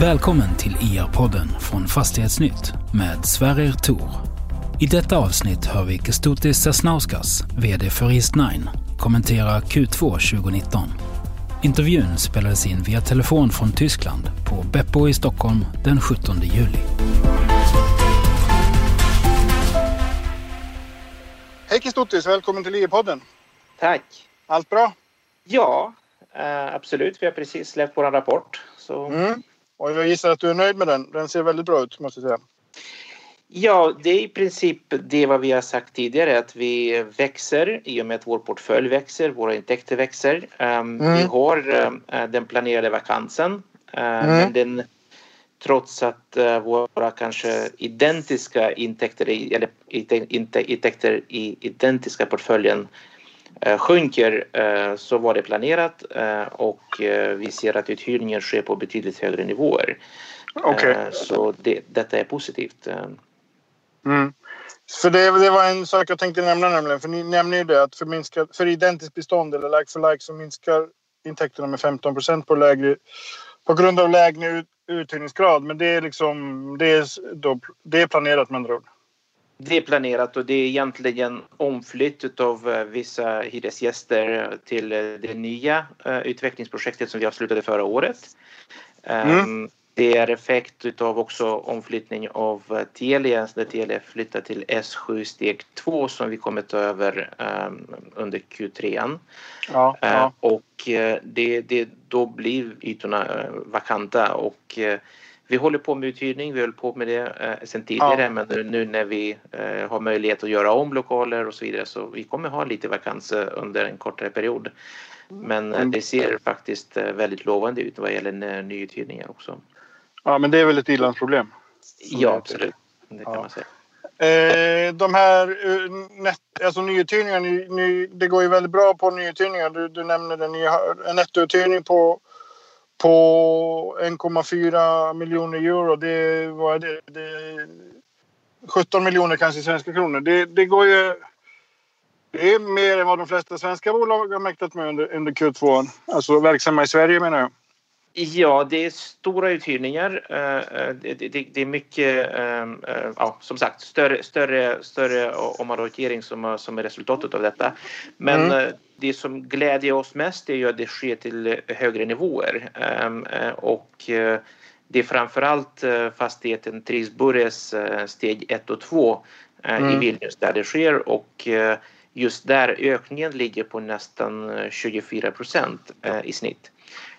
Välkommen till IR-podden från Fastighetsnytt med Sverrir Thor. I detta avsnitt hör vi Kestutis Sasnauskas, VD för East9, kommentera Q2 2019. Intervjun spelades in via telefon från Tyskland på Beppo i Stockholm den 17 juli. Hej Kestutis, välkommen till IR-podden. Tack. Allt bra? Ja, eh, absolut. Vi har precis släppt vår rapport. Så... Mm. Och jag gissar att du är nöjd med den. Den ser väldigt bra ut måste jag säga. Ja, det är i princip det vad vi har sagt tidigare att vi växer i och med att vår portfölj växer, våra intäkter växer. Um, mm. Vi har uh, den planerade vakansen uh, mm. men den trots att uh, våra kanske identiska intäkter i, eller intäkter i identiska portföljen sjunker så var det planerat och vi ser att uthyrningen sker på betydligt högre nivåer. Okay. Så det, detta är positivt. Mm. För det, det, var en sak jag tänkte nämna nämligen. För ni nämner ju det att för, minska, för identiskt bestånd eller like for like så minskar intäkterna med 15 procent på, lägre, på grund av lägre ut, uthyrningsgrad. Men det är liksom det är, då, det är planerat med andra ord. Det är planerat och det är egentligen omflytt av eh, vissa hyresgäster till eh, det nya eh, utvecklingsprojektet som vi avslutade förra året. Mm. Um, det är effekt av också omflyttning av eh, Telia, där Telia flyttar till S7 steg 2 som vi kommer ta över um, under Q3. Ja, ja. Och det, det, då blir ytorna vakanta och vi håller på med uthyrning, vi höll på med det eh, sedan tidigare ja. men nu, nu, när vi eh, har möjlighet att göra om lokaler och så vidare så vi kommer ha lite vakanser under en kortare period. Men mm. det ser faktiskt väldigt lovande ut vad gäller nyuthyrningar också. Ja, men det är väl ett ilandsproblem? Ja, absolut. Det kan ja. man säga. Eh, de här eh, net, alltså nyuthyrningar, ny, ny, det går ju väldigt bra på nyuthyrningar. Du, du nämnde den, en nettouthyrning på, på 1,4 miljoner euro. Det, vad är det? det 17 miljoner kanske svenska kronor. Det, det går ju... Det är mer än vad de flesta svenska bolag har mäktat med under, under Q2. Alltså verksamma i Sverige menar jag. Ja, det är stora uthyrningar. Eh, eh, det är mycket, ehm, eh, ja, som sagt, större, större, större omallokering som, som är resultatet av detta. Men mm. det som glädjer oss mest är ju att det sker till högre nivåer. Ehm, och det är framförallt fastigheten Trisburres steg 1 och 2 mm. i Vilnius där det sker och just där ökningen ligger på nästan 24 procent i snitt.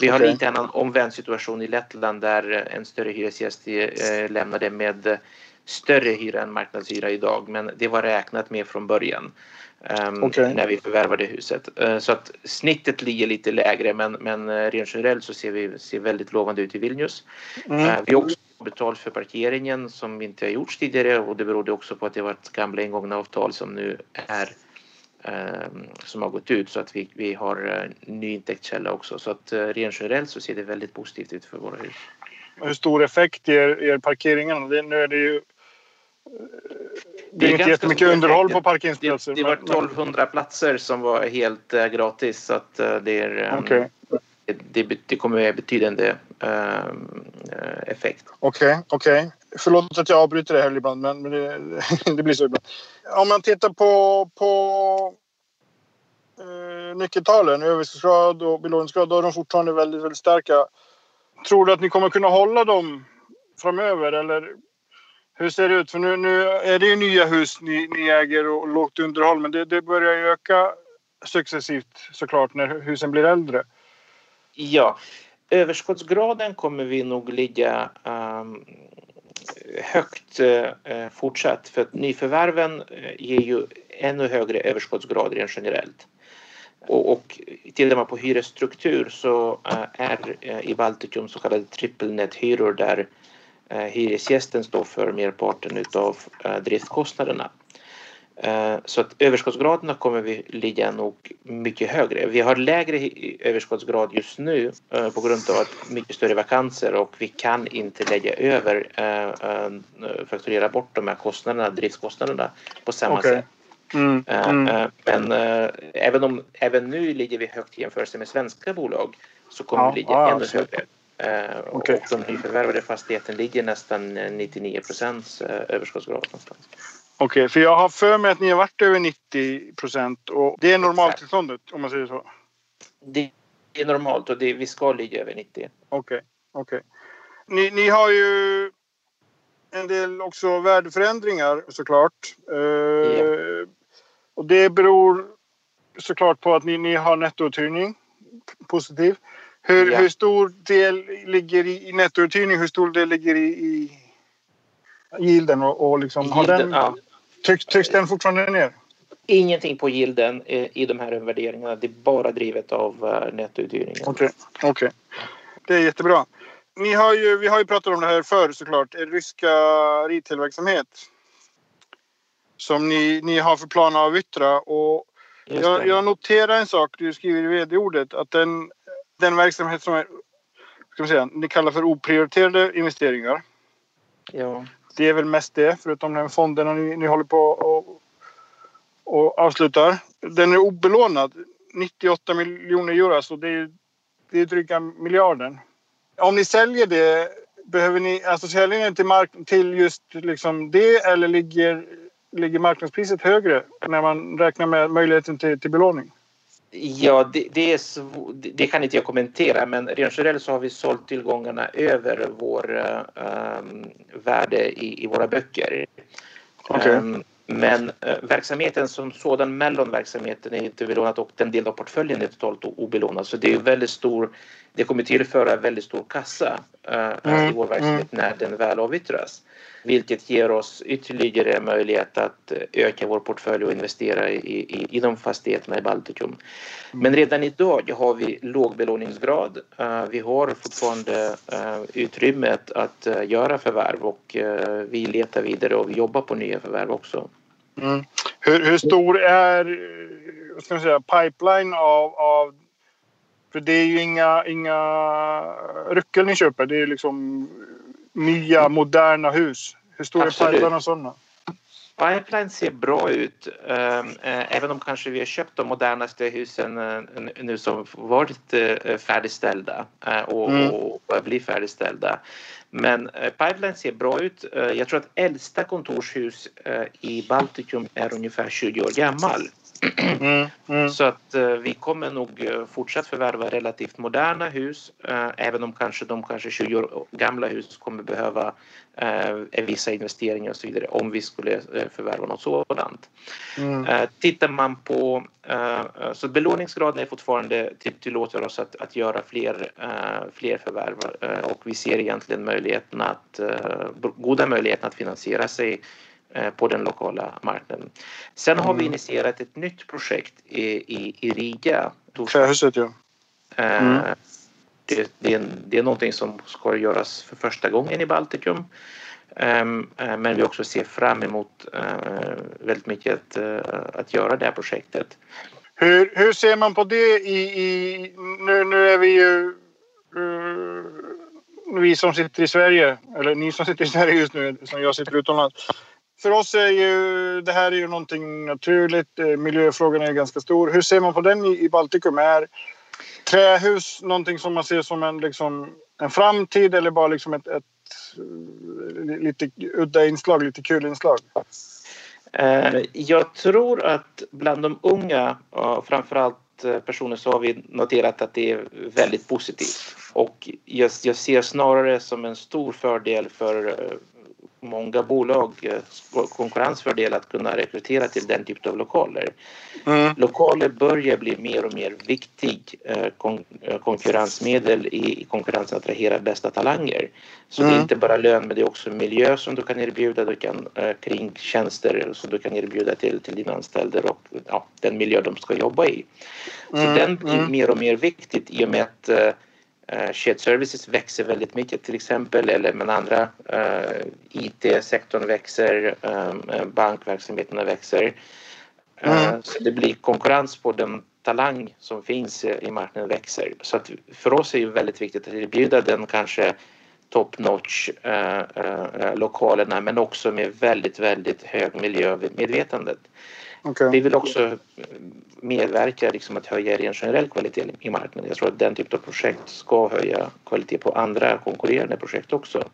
Vi har okay. inte en omvänd situation i Lettland där en större hyresgäst eh, lämnade med större hyra än marknadshyra idag men det var räknat med från början um, okay. när vi förvärvade huset. Uh, så att snittet ligger lite lägre men, men uh, rent generellt så ser vi ser väldigt lovande ut i Vilnius. Mm. Uh, vi har också betalt för parkeringen som inte har gjorts tidigare och det berodde också på att det var ett gamla ingångna avtal som nu är Ehm, som har gått ut så att vi, vi har eh, ny intäktskälla också. Så att eh, rent generellt så ser det väldigt positivt ut för våra hus. Hur stor effekt ger, ger parkeringarna? Det, nu är det ju det är, det är inte jättemycket underhåll på parkeringsplatser. Det, det var 1200 platser som var helt uh, gratis så att uh, det är um, okay. det, det, det, kommer att betydande uh, effekt. Okej, okay, okej. Okay. Förlåt att jag avbryter det här ibland men, men det, det, blir så ibland. Om man tittar på, på eh, nyckeltalen, överskottsgrad och belåningsgrad, då är de fortfarande väldigt, väldigt starka. Tror du att ni kommer kunna hålla dem framöver eller hur ser det ut? För nu, nu är det ju nya hus ni, ni äger och lågt underhåll men det, det börjar ju öka successivt såklart när husen blir äldre. Ja, överskottsgraden kommer vi nog ligga um, högt eh, eh, fortsatt för att nyförvärven eh, ger ju ännu högre överskottsgrad rent generellt. Och, och tittar man på hyresstruktur så eh, är eh, i Baltikum så kallade trippelnethyror där eh, hyresgästen står för merparten utav eh, driftkostnaderna. Eh, så att överskottsgraderna kommer vi ligga nog mycket högre. Vi har lägre överskottsgrad just nu eh, på grund av att mycket större vakanser och vi kan inte lägga över, eh, fakturera bort de här kostnaderna, driftskostnaderna på samma okay. sätt. Mm, mm. Men även om även nu ligger vi högt i jämförelse med svenska bolag så kommer ja, vi ligga ja, ännu högre. Eh, okay. Och de nyförvärvade fastigheten ligger nästan 99 procents överskottsgrad någonstans. Okej, okay, för jag har för mig att ni har varit över 90 procent och det är normaltillståndet om man säger så? Det är normalt och det, vi ska ligga över 90. Okej, okay, okej. Okay. Ni, ni har ju en del också värdeförändringar såklart. Ja. Och det beror såklart på att ni, ni har nettouthyrning. Positiv. Hur, ja. hur stor del ligger i, i nettouthyrning? Hur stor del ligger i, i yielden? Och, och liksom, yielden, har den, ja. Trycks, trycks den fortfarande ner? Ingenting på yielden i de här värderingarna. Det är bara drivet av uh, nettouthyrningen. Okej, okay. okay. Det är jättebra. Ni har ju, vi har ju pratat om det här förr såklart. Er ryska retailverksamhet. Som ni, ni har för plan att avyttra. Och jag, jag noterar en sak du skriver i vd-ordet. Att den, den verksamhet som är, ska man säga, ni kallar för oprioriterade investeringar. Ja. Det är väl mest det, förutom den fonden ni, ni håller på och, och avslutar. Den är obelånad. 98 miljoner euro, så det är, det är dryga miljarden om ni säljer det, behöver ni, alltså säljer ni till, mark, till just liksom det eller ligger, ligger marknadspriset högre när man räknar med möjligheten till, till belåning? Ja, det, det, det kan inte jag kommentera men rent generellt så har vi sålt tillgångarna över vår um, värde i, i våra böcker. Okay. Um, men uh, verksamheten som sådan, mellonverksamheten är inte belånad och den del av portföljen är totalt obelånad. Så det är väldigt stor det kommer tillföra väldigt stor kassa uh, mm. i vår verksamhet mm. när den väl avyttras. Vilket ger oss ytterligare möjlighet att eh, öka vår portfölj och investera i, i, i de fastigheterna i Baltikum. Mm. Men redan idag har vi låg belåningsgrad. Uh, vi har fortfarande uh, utrymmet att göra förvärv och vi letar vidare och vi jobbar på nya förvärv också. Mm. Hur, hur, stor är ska säga, pipeline av, av för det är ju inga, inga ryckel ni köper. Det är liksom nya moderna hus. Hur stor Absolut. är pipeline och sådana? Pipeline ser bra ut, ehm, eh, även om kanske vi har köpt de modernaste husen eh, nu som varit eh, färdigställda och, mm. och blir färdigställda. Men pipeline ser bra ut. Jag tror att äldsta kontorshus i Baltikum är ungefär 20 år gammal. Mm, mm. Så att eh, vi kommer nog eh, fortsatt förvärva relativt moderna hus eh, även om kanske de kanske 20 år gamla hus kommer behöva eh, vissa investeringar och så vidare om vi skulle eh, förvärva något sådant. Mm. Eh, tittar man på så belåningsgraden är fortfarande tillåter oss att, att göra fler, fler förvärv och vi ser egentligen möjligheten att, goda möjligheter att finansiera sig Eh, på den lokala marknaden. Sen har vi mm. initierat ett nytt projekt i, i, i Riga. Trähuset ja. Eh, mm. Det, det, är, det är någonting som ska göras för första gången i Baltikum. Ehm, eh, men vi också ser fram emot väldigt mycket att, att göra det här projektet. Hur, hur ser man på det i, i nu, nu är vi ju vi som sitter i Sverige, eller ni som sitter i Sverige just nu, som jag sitter utomlands för oss är ju det här är ju någonting naturligt. Eh, Miljöfrågan är ganska stor. Hur ser man på den i, Baltikum? Är trähus någonting som man ser som en, liksom, en framtid eller bara liksom ett, ett eh, lite udda inslag, lite kul inslag? Eh, jag tror att bland de unga, framförallt personer, så har vi noterat att det är väldigt positivt. Och jag, jag ser snarare som en stor fördel för många bolag eh, konkurrensfördel att kunna rekrytera till den typen av lokaler. Mm. Lokaler börjar bli mer och mer viktig eh, eh, konkurrensmedel i konkurrensen att attrahera bästa talanger. Så mm. det är mm. inte bara lön men det är också miljö som du kan erbjuda, du kan kring tjänster som du kan erbjuda till, till dina anställda och ja, den miljö de ska jobba i. Så mm. den blir mm. mer och mer viktigt i och med att shared services växer väldigt mycket till exempel eller men andra uh, IT-sektorn växer, um, bankverksamheterna växer. Mm. Så det blir konkurrens på den talang som finns i marknaden växer. Så att för oss är det väldigt viktigt att erbjuda den kanske top notch lokalerna men också med väldigt, väldigt hög miljömedvetandet. Okay. Vi vill också medverka liksom att höja ren generell kvalitet i marknaden. Jag tror att den typen av projekt ska höja kvalitet på andra konkurrerande projekt också.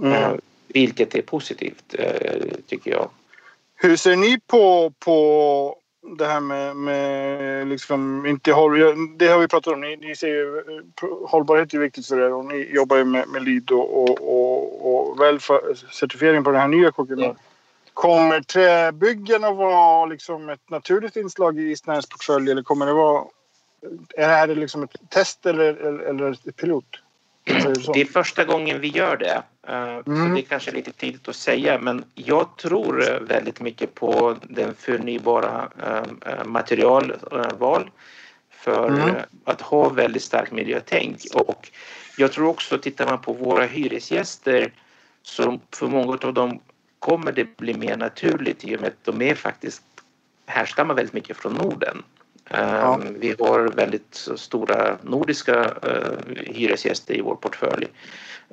Mm. Eh, vilket är positivt eh, tycker jag. Hur ser ni på, på det här med, med liksom inte håll, Det har vi pratat om. Ni, ni ser ju, hållbarhet är viktigt för er och ni jobbar ju med, med LEED och, och, och, och väl certifiering på den här nya koken. Ja. Kommer träbyggen att vara liksom ett naturligt inslag i Eastnäs portfölj eller kommer det vara... Är det liksom ett test eller, eller ett pilot? Det är första gången vi gör det. Eh, så mm. det är kanske lite tidigt att säga men jag tror väldigt mycket på den förnybara eh, materialval för mm. att ha väldigt starkt miljötänk. Och jag tror också, tittar man på våra hyresgäster så för många av dem kommer det bli mer naturligt i och med att de är faktiskt härstammar väldigt mycket från Norden. Ja. Ehm, vi har väldigt stora nordiska eh, hyresgäster i vår portfölj.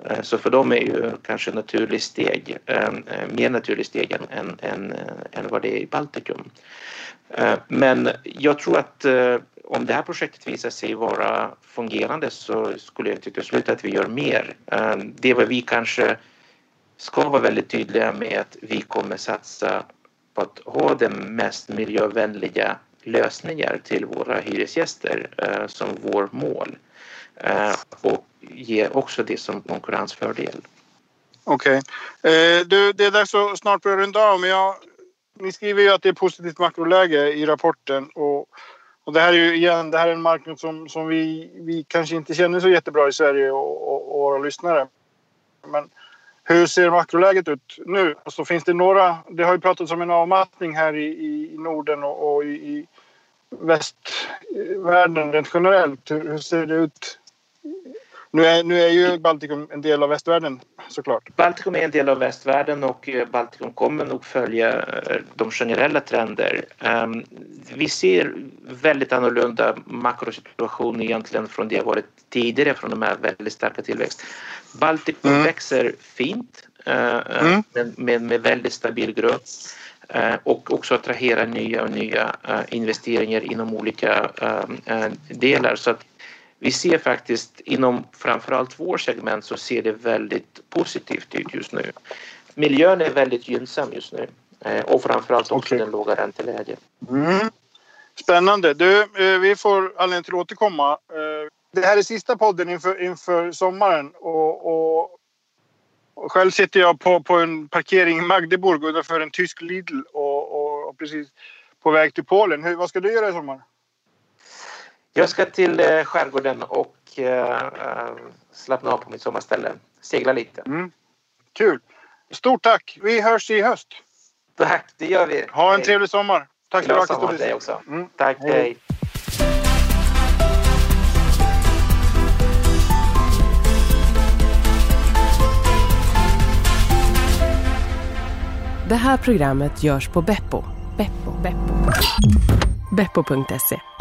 Eh, så för dem är ju kanske naturligt steg, ehm, eh, mer naturligt steg än, än, än, än vad det är i Baltikum. Men jag tror att om det här projektet visar sig vara fungerande så skulle jag tycka att vi gör mer. Ehm, det var vi kanske ska vara väldigt tydliga med att vi kommer satsa på att ha de mest miljövänliga lösningar till våra hyresgäster eh, som vår mål eh, och ge också det som konkurrensfördel. Okej. Okay. Eh, det är dags att snart börja runda av men jag, ni skriver ju att det är positivt makroläge i rapporten och, och det här är ju igen, det här är en marknad som, som vi, vi kanske inte känner så jättebra i Sverige och, och, och våra lyssnare. Men hur ser makroläget ut nu? Alltså, finns det några... Det har ju pratats om en avmattning här i, i Norden och, och i, i västvärlden rent generellt. Hur, hur ser det ut? Nu är, nu är ju Baltikum en del av västvärlden såklart. Baltikum är en del av västvärlden och eh, Baltikum kommer nog följa eh, de generella trender. Ehm, vi ser väldigt annorlunda makrosituation egentligen från det varit tidigare från de här väldigt starka tillväxt. Baltikum mm. växer fint eh, mm. med, med, väldigt stabil grund. Och också attrahera nya och nya investeringar inom olika eh, delar. Så att vi ser faktiskt inom framförallt vår segment så ser det väldigt positivt ut just nu. Miljön är väldigt gynnsam just nu och framförallt också okay. den låga ränteläget. Mm. Spännande. Du, vi får anledning till att återkomma. Det här är sista podden inför, inför sommaren och, och själv sitter jag på, på en parkering i Magdeburg utanför en tysk Lidl och, och, och, precis på väg till Polen. Hur, vad ska du göra i sommar? Jag ska till eh, skärgården och eh, eh, slappna av på mitt sommarställe. Segla lite. Mm. Kul! Stort tack! Vi hörs i höst. Tack, det gör vi. Ha en hej. trevlig sommar. Tack ska du ha, Glad dig också. Mm. Tack, hej. hej. Det här programmet görs på Beppo. Beppo. Beppo. Beppo.se